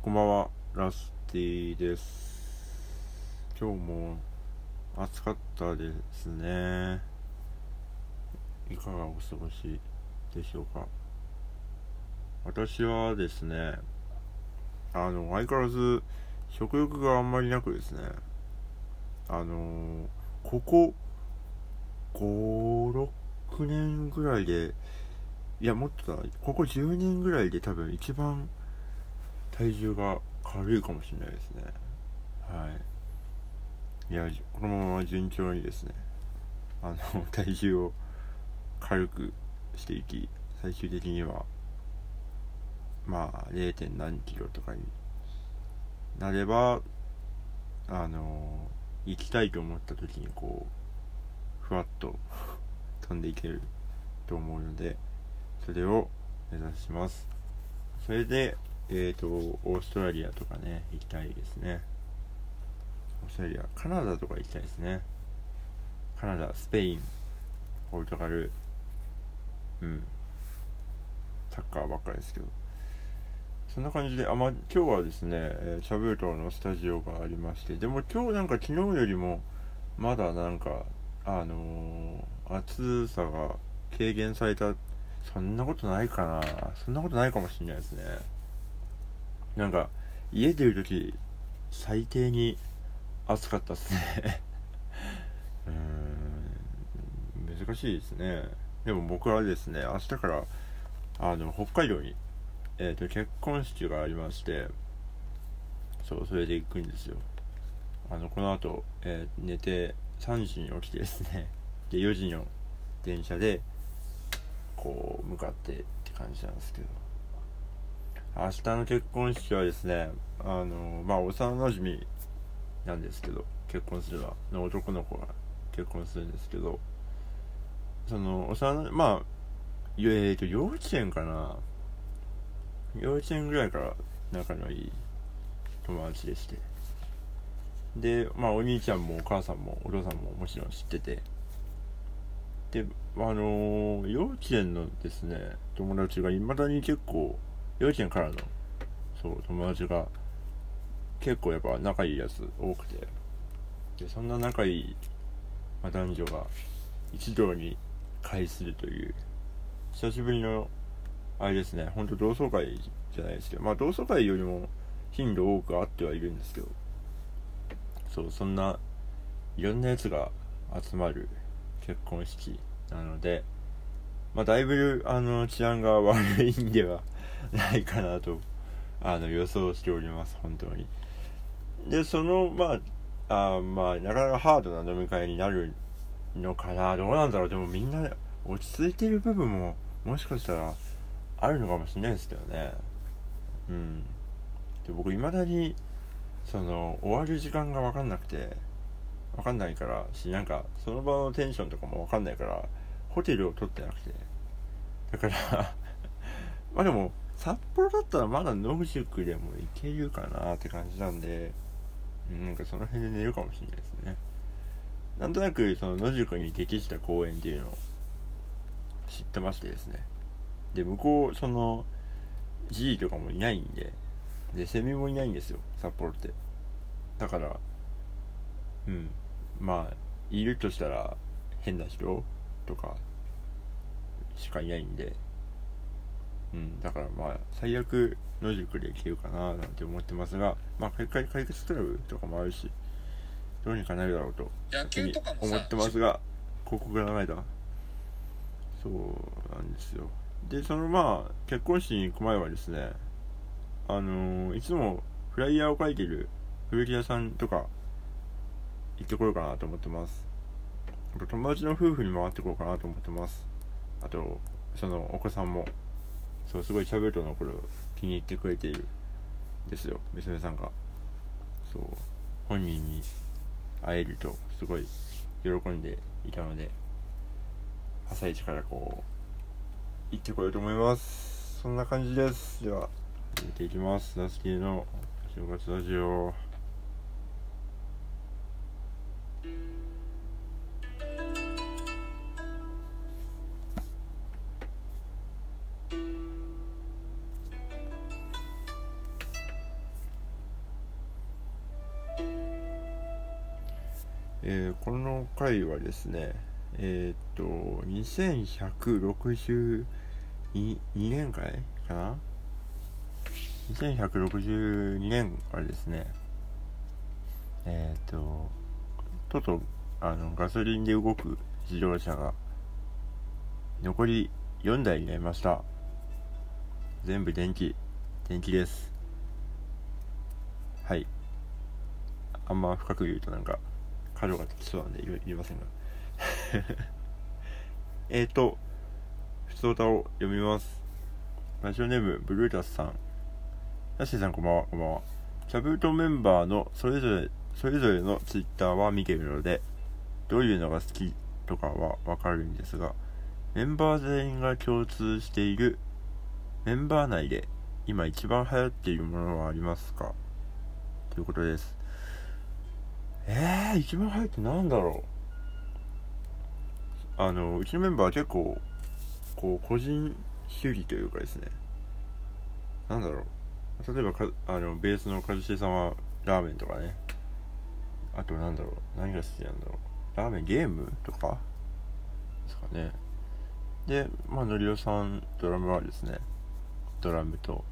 こんばんは、ラスティです。今日も暑かったですね。いかがお過ごしでしょうか。私はですね、あの、相変わらず食欲があんまりなくですね、あの、ここ5、6年ぐらいで、いや、もっとだ、ここ10年ぐらいで多分一番体重が軽いかもしれないですね。はい。いや、このまま順調にですね、あの、体重を軽くしていき、最終的には、まあ、0. 何キロとかになれば、あの、行きたいと思った時にこう、ふわっと 飛んでいけると思うので、それを目指します。それで、えっ、ー、と、オーストラリアとかね、行きたいですね。オーストラリア、カナダとか行きたいですね。カナダ、スペイン、ポルトガル、うん。サッカーばっかりですけど。そんな感じで、あ、ま、今日はですね、えー、シャブートのスタジオがありまして、でも今日なんか昨日よりも、まだなんか、あのー、暑さが軽減された、そんなことないかな。そんなことないかもしれないですね。なんか、家出るとき、最低に暑かったっすね うーん、難しいですね。でも僕はですね、明日から、あの、北海道に、えっ、ー、と、結婚式がありまして、そう、それで行くんですよ。あの、この後、えー、寝て、3時に起きてですね、で、4時の電車で、こう、向かってって感じなんですけど。明日の結婚式はですね、あの、まあ、幼馴染なんですけど、結婚するのは、の男の子が結婚するんですけど、その、幼、まあ、えーと、幼稚園かな幼稚園ぐらいから仲のいい友達でして。で、まあ、お兄ちゃんもお母さんもお父さんももちろん知ってて、で、あのー、幼稚園のですね、友達が未だに結構、幼稚園からの、そう、友達が、結構やっぱ仲いいやつ多くて、で、そんな仲いい、まあ、男女が一堂に会するという、久しぶりの、あれですね、ほんと同窓会じゃないですけど、まあ同窓会よりも頻度多くあってはいるんですけど、そう、そんな、いろんなやつが集まる結婚式なので、まあだいぶ、あの、治安が悪いんでは、ないかなと、あの、予想しております、本当に。で、その、まあ、あまあ、なかなかハードな飲み会になるのかな、どうなんだろう、でもみんな落ち着いてる部分も、もしかしたら、あるのかもしれないですけどね。うん。で、僕、未だに、その、終わる時間がわかんなくて、わかんないからし、なんか、その場のテンションとかもわかんないから、ホテルを取ってなくて。だから まあでも、札幌だったらまだ野宿でも行けるかなって感じなんで、なんかその辺で寝るかもしれないですね。なんとなくその野宿に適した公園っていうのを知ってましてですね。で、向こう、その、G とかもいないんで、で、セミもいないんですよ、札幌って。だから、うん、まあ、いるとしたら変な人とかしかいないんで、うん、だからまあ、最悪野宿で行けるかななんて思ってますが、まあ、解解決クラブとかもあるし、どうにかなるだろうと、思ってますが、広告が長いだ。そうなんですよ。で、そのまあ、結婚式に行く前はですね、あのー、いつもフライヤーを書いてる古着屋さんとか行ってこようかなと思ってます。友達の夫婦に回ってこようかなと思ってます。あと、そのお子さんもそう、すごいシャベルトの頃気に入ってくれているですよ、娘さんが。そう、本人に会えるとすごい喜んでいたので、朝一からこう、行ってこようと思います。そんな感じです。では、入れていきます。ナスキーの正月ラジオ。えー、この回はですね、え、っと、2162年回かな ?2162 年からですね、え、っと、とうとう、あの、ガソリンで動く自動車が、残り4台になりました。全部電気、電気です。はい。あんま深く言うとなんか、角が立ちそうなんで言いませんが。えっと、普通歌を読みます。ラジオネーム、ブルータスさん。ヤシーさんこんばんは、こんばんは。キャブートメンバーのそれぞれ、それぞれのツイッターは見ているので、どういうのが好きとかはわかるんですが、メンバー全員が共通しているメンバー内で今一番流行っているものはありますか？ということです。えー、一番流行ってなんだろう？あの、うちのメンバーは結構、こう、個人主義というかですね、なんだろう？例えばか、あの、ベースの一茂さんはラーメンとかね。あとなんだろう？何が好きなんだろう？ラーメンゲームとか？ですかね。で、まあ、のりおさん、ドラムはですね、ドラムと、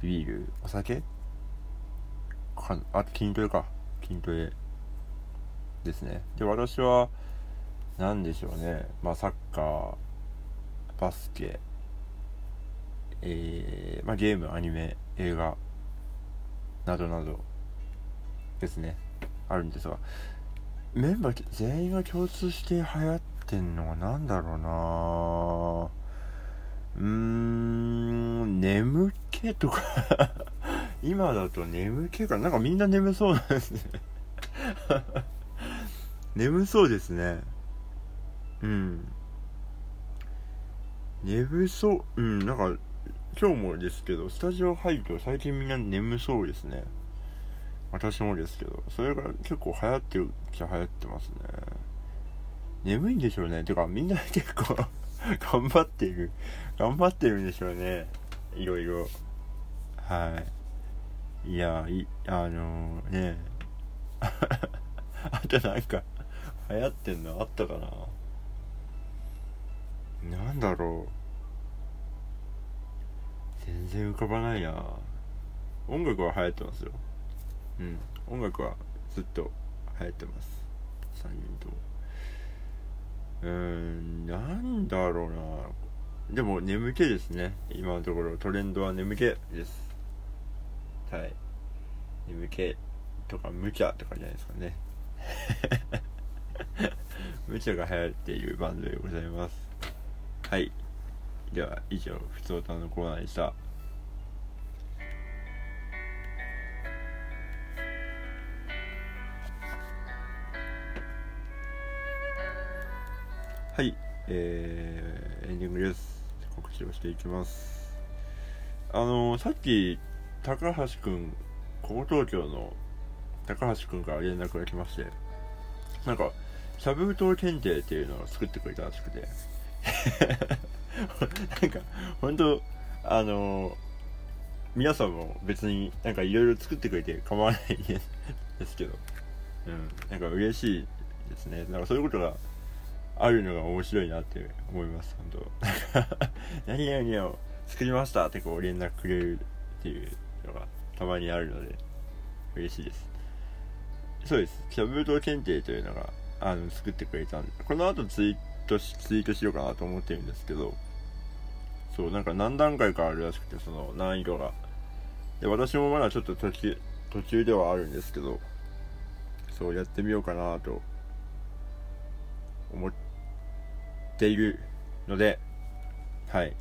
ビール、お酒？かあと筋トレか。筋トレですね。で、私は、何でしょうね。まあ、サッカー、バスケ、えー、まあ、ゲーム、アニメ、映画、などなどですね。あるんですが、メンバー全員が共通して流行ってんのは何だろうなうーん、眠気とか今だと眠気かな。んかみんな眠そうなんですね。眠そうですね。うん。眠そう。うんなんか今日もですけどスタジオ入ると最近みんな眠そうですね。私もですけどそれが結構流行ってるっちゃ流行ってますね。眠いんでしょうね。てかみんな結構 頑張っている頑張ってるんでしょうね。いろいろ。はい。いやいあのー、ね。あとなんか流行ってんのあったかな？なんだろう。全然浮かばないな。音楽は流行ってますよ。うん。音楽はずっと流行ってます。3人とも。うーんなんだろうな。でも眠気ですね。今のところ。トレンドは眠気です。はい。眠気とか無茶とかじゃないですかね。無茶が流行っているバンドでございます。はい。では以上ふつおたのコーナーでした。はい、えー、エンディングです。告知をしていきます。あのー、さっき、高橋くん、ここ東京の高橋くんから連絡が来まして、なんか、シャブ島検定っていうのを作ってくれたらしくて、なんか、本当あの、皆さんも別になんかいろいろ作ってくれて構わないですけど、うん、なんか嬉しいですね。なんかそういうことがあるのが面白いなって思います、本当。何々を作りましたってこう連絡くれるっていう。のがたまにあるので、嬉しいです。そうです。キャブート検定というのが、あの、作ってくれたんで、この後ツイートし、ツイートしようかなと思ってるんですけど、そう、なんか何段階かあるらしくて、その難易度が。で、私もまだちょっと途中、途中ではあるんですけど、そうやってみようかなと思っ、ているので、はい。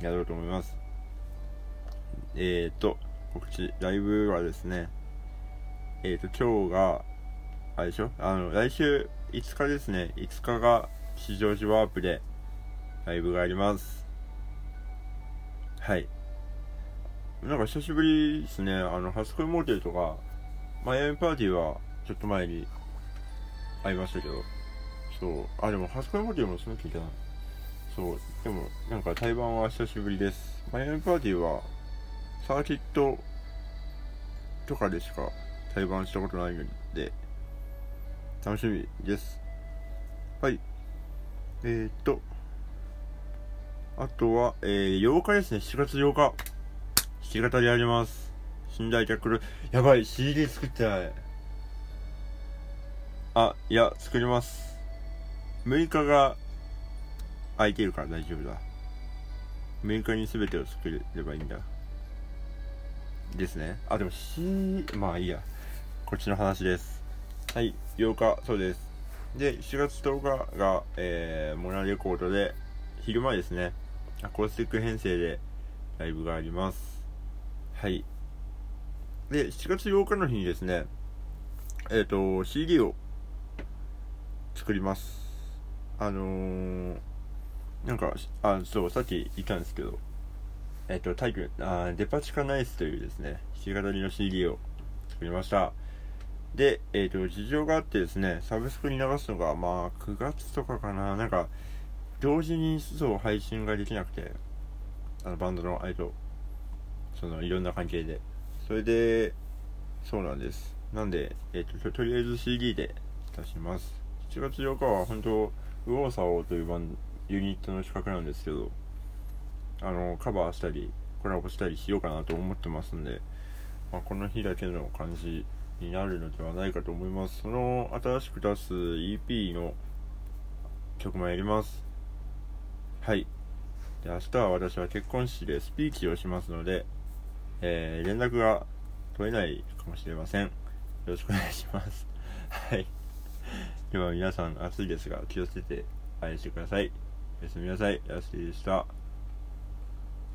やろうと思います。えっ、ー、と、告知、ライブはですね、えっ、ー、と、今日が、あれでしょ？あの、来週5日ですね。5日が、市場時ワープで、ライブがあります。はい。なんか久しぶりですね。あの、初恋モーテルとか、マイアミパーティーは、ちょっと前に、会いましたけど、そう。あ、でも、初恋モデルもその聞いてない。そう。でも、なんか対バンは久しぶりです。マイアミパーティーは、サーキットとかでしか対バンしたことないので、楽しみです。はい。えー、っとあとは、えー、8日ですね。7月8日。弾き語りあります。寝台客るやばい CD 作ってない。あいや作ります。6日が空いてるから大丈夫だ。6日に全てを作ればいいんだ。ですね。あでも C まあいいや。こっちの話です。はい8日そうです。で7月10日が、えー、モナレコードで昼間ですね。アコースティック編成でライブがあります。はい。で7月8日の日にですねえっ、ー、と CD を作ります。あのー、なんかあそうさっき言ったんですけどえっ、とタイトルあデパ地下ナイスというですね弾き語りの CD を作りました。で、えっ、と事情があってですねサブスクに流すのがまあ9月とかかな。なんか同時にそう配信ができなくてあのバンドのあれとそのいろんな関係で。それでそうなんです。なんで、えっ、ととりあえず CD で出します。7月8日は本当右往左往というバンユニットの企画なんですけど。あのカバーしたりコラボしたりしようかなと思ってますんで、まあ、この日だけの感じになるのではないかと思いますその新しく出す EP の曲もやりますはいで明日は私は結婚式でスピーチをしますので、えー、連絡が取れないかもしれませんよろしくお願いします はい今日は皆さん暑いですが気をつけて愛してください。おやすみなさい。やすでした。